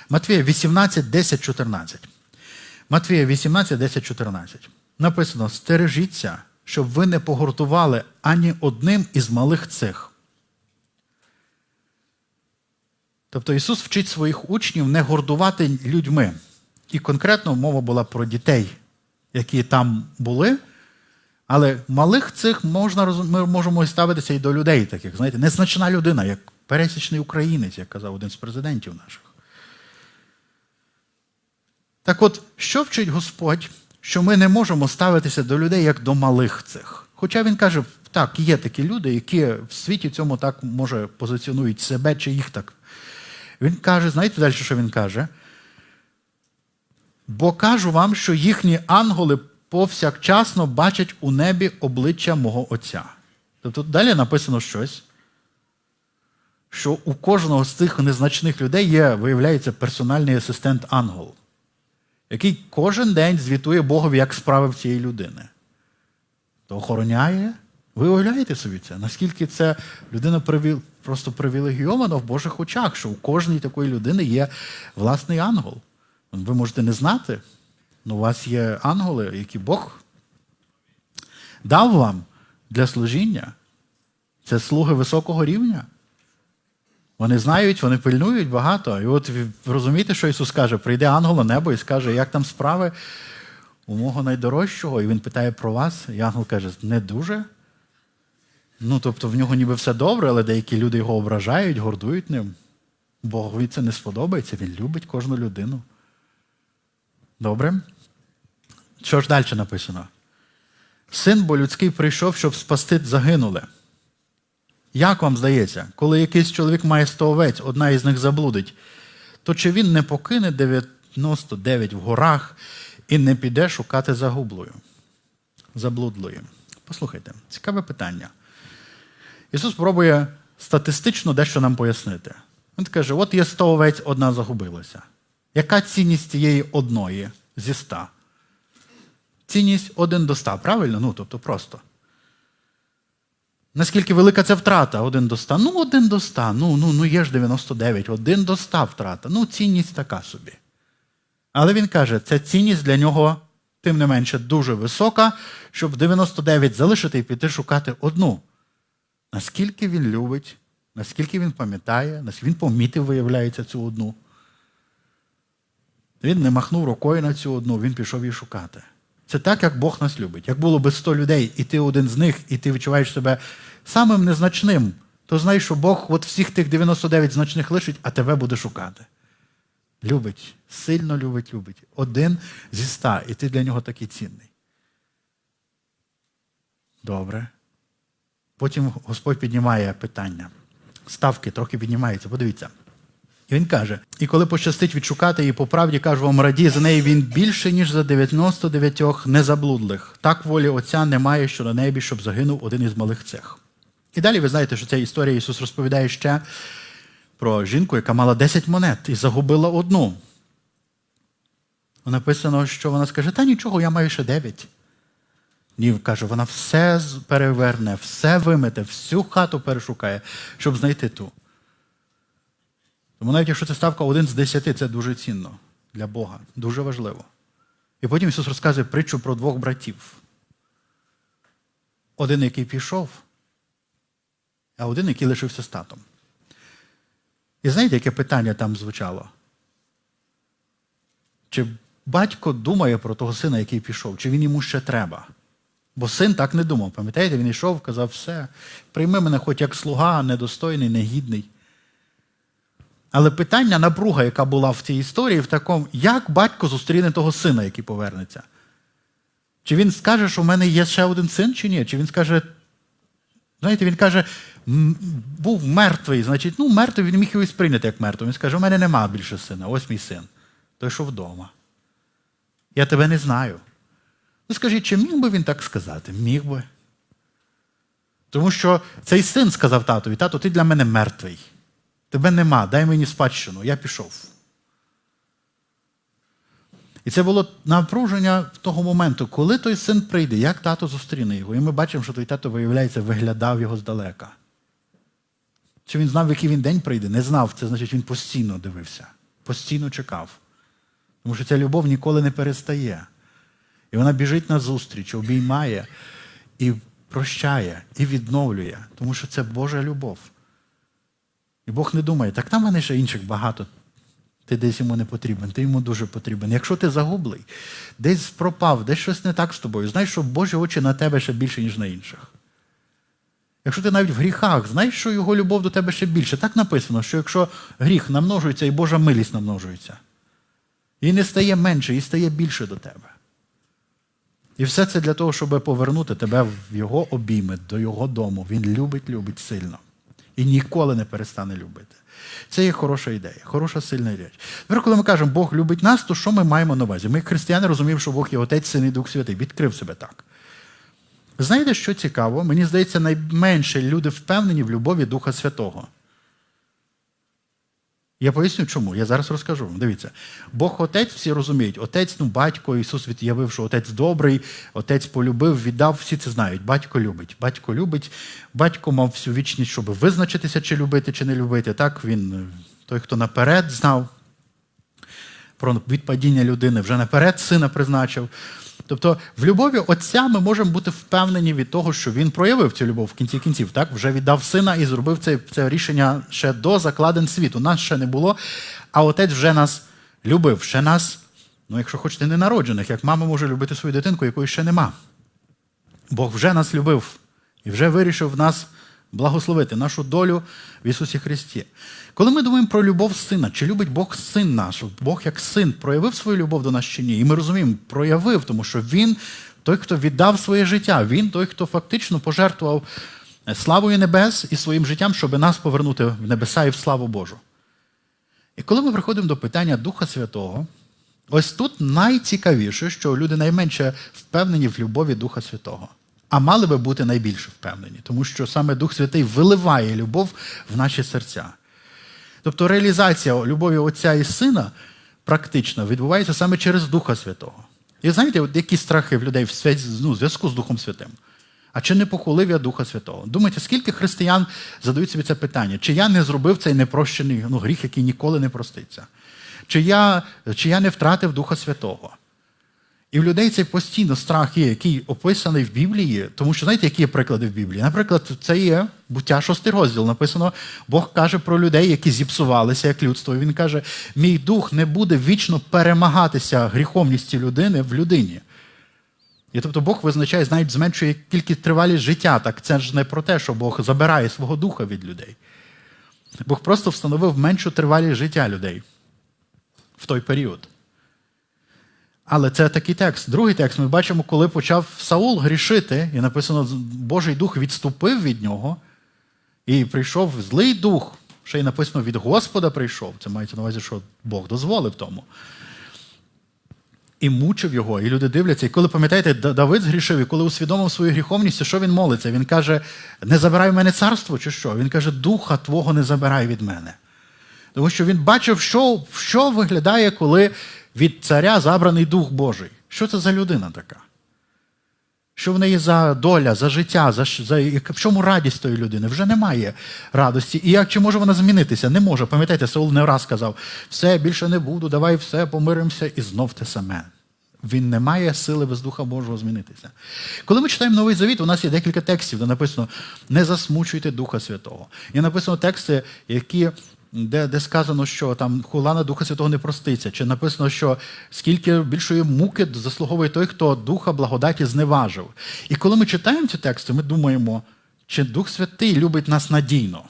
Матвія 18, 10, 14. Матвія 18, 10, 14. Написано: стережіться, щоб ви не погортували ані одним із малих цих. Тобто Ісус вчить своїх учнів не гордувати людьми. І конкретно мова була про дітей, які там були. Але малих цих можна ми можемо ставитися і до людей, таких, знаєте, незначна людина, як пересічний українець, як казав один з президентів наших. Так от, що вчить Господь, що ми не можемо ставитися до людей як до малих цих? Хоча він каже, так, є такі люди, які в світі цьому так, може, позиціонують себе чи їх так. Він каже, знаєте далі, що він каже? Бо кажу вам, що їхні ангели повсякчасно бачать у небі обличчя мого Отця. Тобто далі написано щось, що у кожного з цих незначних людей є, виявляється, персональний асистент ангел, який кожен день звітує Богові, як справи в цієї людини. То охороняє. Ви уявляєте собі це? Наскільки це людина просто привілегійована в Божих очах, що у кожній такої людини є власний ангел. Ви можете не знати, але у вас є ангели, які Бог дав вам для служіння. Це слуги високого рівня. Вони знають, вони пильнують багато. І от розумієте, що Ісус каже? Прийде ангел на небо і скаже, як там справи у мого найдорожчого, і він питає про вас. І ангел каже, не дуже. Ну, тобто в нього ніби все добре, але деякі люди його ображають, гордують ним. Богові це не сподобається, він любить кожну людину. Добре? Що ж далі написано? Син бо людський прийшов, щоб спасти загинуле. Як вам здається, коли якийсь чоловік має 100 овець, одна із них заблудить, то чи він не покине 99 в горах і не піде шукати загублою, заблудлою? Послухайте, цікаве питання. Ісус пробує статистично дещо нам пояснити. Він каже: от є 100 овець, одна загубилася. Яка цінність цієї одної зі 100? Цінність 1 до 100, правильно? Ну, тобто просто. Наскільки велика ця втрата? Один до 100. Ну, один до 100. Ну, ну, ну є ж 99, один до 100 втрата. Ну, цінність така собі. Але він каже, ця цінність для нього, тим не менше, дуже висока, щоб 99 залишити і піти шукати одну. Наскільки він любить, наскільки він пам'ятає, наскільки він помітив, виявляється, цю одну. Він не махнув рукою на цю одну, він пішов її шукати. Це так, як Бог нас любить. Як було би 100 людей, і ти один з них, і ти відчуваєш себе самим незначним, то знай, що Бог от всіх тих 99 значних лишить, а тебе буде шукати. Любить, сильно любить, любить. Один зі ста, і ти для нього такий цінний. Добре. Потім Господь піднімає питання. Ставки трохи піднімаються, подивіться. І він каже: і коли пощастить відшукати її по правді, кажу вам, раді за неї він більше, ніж за 99 незаблудлих. Так волі Отця немає, що на небі, щоб загинув один із малих цех. І далі ви знаєте, що ця історія Ісус розповідає ще про жінку, яка мала 10 монет і загубила одну. Написано, що вона скаже, та нічого, я маю ще 9. Ні, каже, вона все переверне, все вимете, всю хату перешукає, щоб знайти ту. Тому навіть якщо це ставка один з десяти, це дуже цінно для Бога, дуже важливо. І потім Ісус розказує притчу про двох братів. Один, який пішов, а один, який лишився з татом. І знаєте, яке питання там звучало? Чи батько думає про того сина, який пішов, чи він йому ще треба? Бо син так не думав. Пам'ятаєте, він йшов, казав, все, прийми мене хоч як слуга, недостойний, негідний. Але питання, напруга, яка була в цій історії, в такому, як батько зустріне того сина, який повернеться? Чи він скаже, що в мене є ще один син, чи ні? Чи він скаже, знаєте, він каже, був мертвий, значить, ну, мертвий, він міг його сприйняти як мертвий. Він скаже, у мене нема більше сина, ось мій син. Той, що вдома. Я тебе не знаю. Ну скажіть, чи міг би він так сказати? Міг би. Тому що цей син сказав татові, тато, ти для мене мертвий. Тебе нема, дай мені спадщину, я пішов. І це було напруження того моменту, коли той син прийде, як тато зустріне його. І ми бачимо, що той тато, виявляється, виглядав його здалека. Чи він знав, в який він день прийде? Не знав. Це значить, він постійно дивився, постійно чекав. Тому що ця любов ніколи не перестає. І вона біжить на зустріч, обіймає і прощає, і відновлює, тому що це Божа любов. І Бог не думає, так там мене ще інших багато. Ти десь йому не потрібен, ти йому дуже потрібен. Якщо ти загублий, десь пропав, десь щось не так з тобою, знай, що Божі очі на тебе ще більше, ніж на інших. Якщо ти навіть в гріхах, знаєш, що його любов до тебе ще більше. Так написано, що якщо гріх намножується і Божа милість намножується, і не стає менше, і стає більше до тебе. І все це для того, щоб повернути тебе в його обійми, до його дому. Він любить, любить сильно. І ніколи не перестане любити. Це є хороша ідея, хороша сильна річ. Тепер, коли ми кажемо, Бог любить нас, то що ми маємо на увазі? Ми, християни, розуміємо, що Бог є Отець, Син і Дух Святий, відкрив себе так. Знаєте, що цікаво? Мені здається, найменше люди впевнені в любові Духа Святого. Я поясню, чому. Я зараз розкажу. Дивіться, Бог Отець всі розуміють. Отець, ну, батько, Ісус від'явив, що Отець добрий, Отець полюбив, віддав, всі це знають. Батько любить. Батько любить, батько мав всю вічність, щоб визначитися, чи любити, чи не любити. Так, він, той, хто наперед знав про відпадіння людини, вже наперед сина призначив. Тобто в любові Отця ми можемо бути впевнені від того, що він проявив цю любов в кінці кінців, так? вже віддав сина і зробив це, це рішення ще до закладен світу. Нас ще не було, а отець вже нас любив, ще нас, ну, якщо хочете, ненароджених, як мама може любити свою дитинку, якої ще нема. Бог вже нас любив і вже вирішив нас благословити нашу долю в Ісусі Христі. Коли ми думаємо про любов сина, чи любить Бог син наш, Бог як син проявив свою любов до нас чи ні? І ми розуміємо, проявив, тому що Він той, хто віддав своє життя, Він той, хто фактично пожертвував славою небес і своїм життям, щоб нас повернути в небеса і в славу Божу. І коли ми приходимо до питання Духа Святого, ось тут найцікавіше, що люди найменше впевнені в любові Духа Святого а мали би бути найбільше впевнені, тому що саме Дух Святий виливає любов в наші серця. Тобто реалізація любові Отця і Сина практично відбувається саме через Духа Святого. І знаєте, от які страхи в людей в ну, зв'язку з Духом Святим? А чи не похулив я Духа Святого? Думаєте, скільки християн задають собі це питання? Чи я не зробив цей непрощений ну, гріх, який ніколи не проститься? Чи я, Чи я не втратив Духа Святого? І в людей цей постійно страх є, який описаний в Біблії, тому що знаєте, які є приклади в Біблії? Наприклад, це є буття шостий розділ. Написано, Бог каже про людей, які зіпсувалися як людство. Він каже: мій дух не буде вічно перемагатися гріховністю людини в людині. І тобто Бог визначає, навіть зменшує кількість тривалість життя. Так це ж не про те, що Бог забирає свого духа від людей. Бог просто встановив меншу тривалість життя людей в той період. Але це такий текст. Другий текст ми бачимо, коли почав Саул грішити, і написано, Божий дух відступив від нього, і прийшов злий дух. Ще й написано, від Господа прийшов. Це мається на увазі, що Бог дозволив тому. І мучив його, і люди дивляться. І коли пам'ятаєте, Давид згрішив, і коли усвідомив свою гріховність, що він молиться? Він каже: не забирай в мене царство, чи що? Він каже, духа Твого не забирай від мене. Тому що він бачив, що що виглядає, коли від царя забраний Дух Божий. Що це за людина така? Що в неї за доля, за життя, за, за в чому радість тої людини? Вже немає радості. І як чи може вона змінитися? Не може. Пам'ятаєте, Саул не раз сказав: все, більше не буду, давай все, помиримося, і знов те саме. Він не має сили без Духа Божого змінитися. Коли ми читаємо Новий Завіт, у нас є декілька текстів, де написано не засмучуйте Духа Святого. Є написано тексти, які де де сказано, що там хулана Духа Святого не проститься, чи написано, що скільки більшої муки заслуговує той, хто Духа благодаті зневажив. І коли ми читаємо ці тексти, ми думаємо, чи Дух Святий любить нас надійно.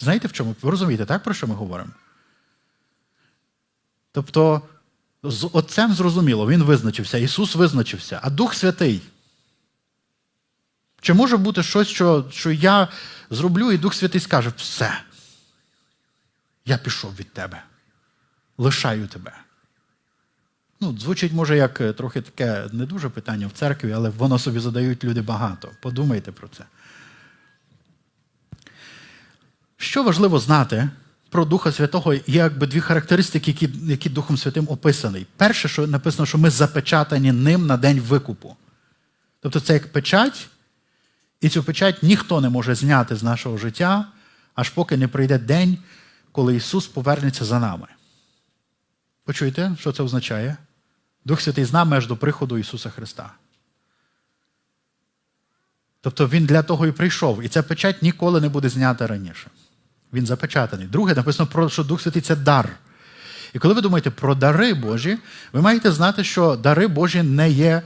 Знаєте в чому? Ви розумієте, так, про що ми говоримо? Тобто, з Отцем зрозуміло, Він визначився, Ісус визначився, а Дух Святий. Чи може бути щось, що що я зроблю, і Дух Святий скаже, все я пішов від тебе, лишаю тебе. Ну, Звучить, може, як е, трохи таке не дуже питання в церкві, але воно собі задають люди багато. Подумайте про це. Що важливо знати про Духа Святого, є якби дві характеристики, які які Духом Святим описаний. Перше, що написано, що ми запечатані ним на день викупу. Тобто це як печать, і цю печать ніхто не може зняти з нашого життя, аж поки не прийде день, коли Ісус повернеться за нами. Почуєте, що це означає? Дух Святий з нами аж до приходу Ісуса Христа. Тобто Він для того і прийшов. І ця печать ніколи не буде знята раніше. Він запечатаний. Друге, написано, що Дух Святий це дар. І коли ви думаєте про дари Божі, ви маєте знати, що дари Божі не є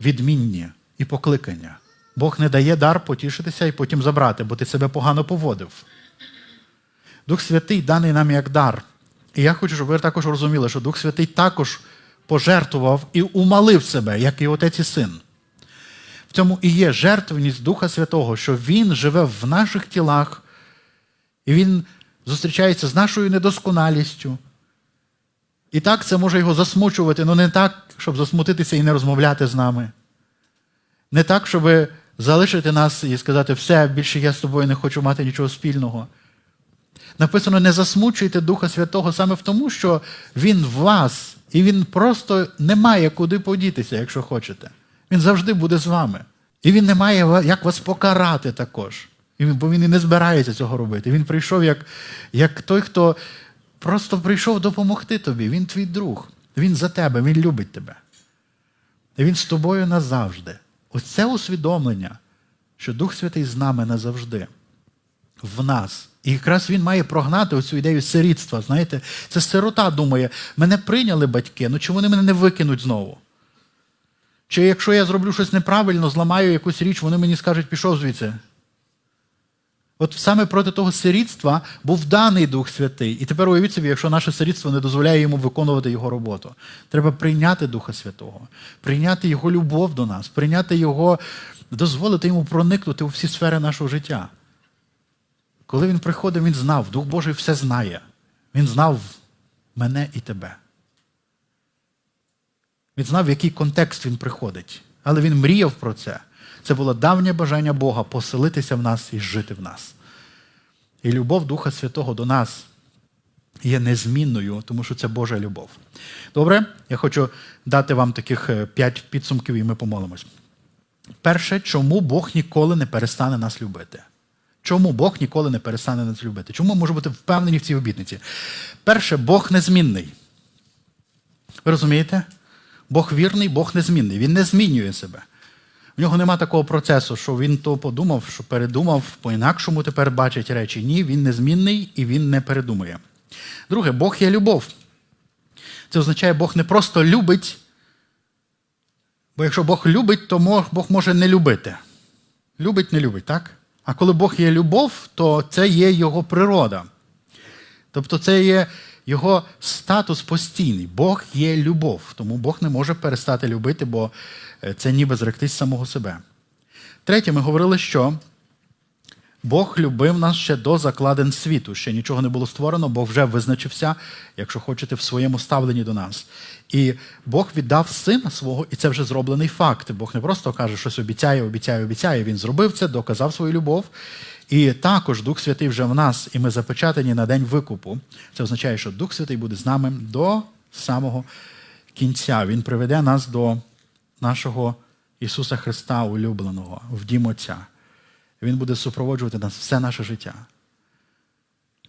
відмінні і покликання. Бог не дає дар потішитися і потім забрати, бо ти себе погано поводив. Дух Святий даний нам як дар. І я хочу, щоб ви також розуміли, що Дух Святий також пожертвував і умалив себе, як і Отець і Син. В цьому і є жертвеність Духа Святого, що Він живе в наших тілах, і Він зустрічається з нашою недосконалістю. І так це може його засмучувати, але не так, щоб засмутитися і не розмовляти з нами. Не так, щоб залишити нас і сказати, все, більше я з тобою не хочу мати нічого спільного. Написано, не засмучуйте Духа Святого саме в тому, що Він в вас, і Він просто не має куди подітися, якщо хочете. Він завжди буде з вами. І він не має як вас покарати також. Бо він і не збирається цього робити. Він прийшов як як той, хто просто прийшов допомогти тобі. Він твій друг. Він за тебе, він любить тебе. І він з тобою назавжди. Ось це усвідомлення, що Дух Святий з нами назавжди, в нас. І якраз він має прогнати оцю ідею сирітства. Знаєте, це сирота думає, мене прийняли батьки, ну чому вони мене не викинуть знову? Чи якщо я зроблю щось неправильно, зламаю якусь річ, вони мені скажуть, пішов звідси. От саме проти того сирітства був даний Дух Святий. І тепер уявіть собі, якщо наше сирітство не дозволяє йому виконувати його роботу. Треба прийняти Духа Святого, прийняти Його любов до нас, прийняти Його, дозволити йому проникнути у всі сфери нашого життя. Коли він приходив, він знав, Дух Божий все знає. Він знав мене і тебе. Він знав, в який контекст він приходить. Але він мріяв про це. Це було давнє бажання Бога поселитися в нас і жити в нас. І любов Духа Святого до нас є незмінною, тому що це Божа любов. Добре, я хочу дати вам таких е, п'ять підсумків, і ми помолимось. Перше, чому Бог ніколи не перестане нас любити? Чому Бог ніколи не перестане нас любити? Чому ми можемо бути впевнені в цій обітниці? Перше, Бог незмінний. Ви розумієте? Бог вірний, Бог незмінний. Він не змінює себе. У нього нема такого процесу, що він то подумав, що передумав, по-інакшому тепер бачить речі. Ні, він незмінний і він не передумує. Друге, Бог є любов. Це означає, Бог не просто любить, Бо якщо Бог любить, то Бог може не любити. Любить, не любить, так? А коли Бог є любов, то це є Його природа. Тобто це є його статус постійний. Бог є любов, тому Бог не може перестати любити, бо е, це ніби зректись самого себе. Третє, ми говорили, що Бог любив нас ще до закладин світу. Ще нічого не було створено, Бог вже визначився, якщо хочете, в своєму ставленні до нас. І Бог віддав сина свого, і це вже зроблений факт. Бог не просто каже, щось обіцяє, обіцяє, обіцяє. Він зробив це, доказав свою любов. І також Дух Святий вже в нас, і ми запечатані на день викупу. Це означає, що Дух Святий буде з нами до самого кінця. Він приведе нас до нашого Ісуса Христа, улюбленого, в дім Отця. Він буде супроводжувати нас все наше життя.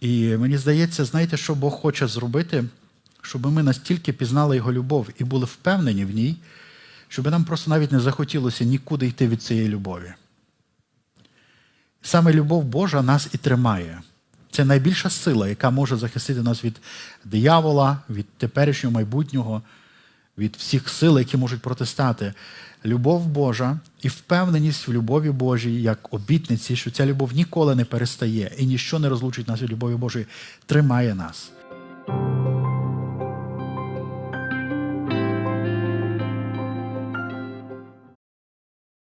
І мені здається, знаєте, що Бог хоче зробити, щоб ми настільки пізнали Його любов і були впевнені в ній, щоб нам просто навіть не захотілося нікуди йти від цієї любові. Саме любов Божа нас і тримає. Це найбільша сила, яка може захистити нас від диявола, від теперішнього майбутнього, від всіх сил, які можуть протистати любов Божа і впевненість в любові Божій як обітниці, що ця любов ніколи не перестає і ніщо не розлучить нас від любові Божої, тримає нас.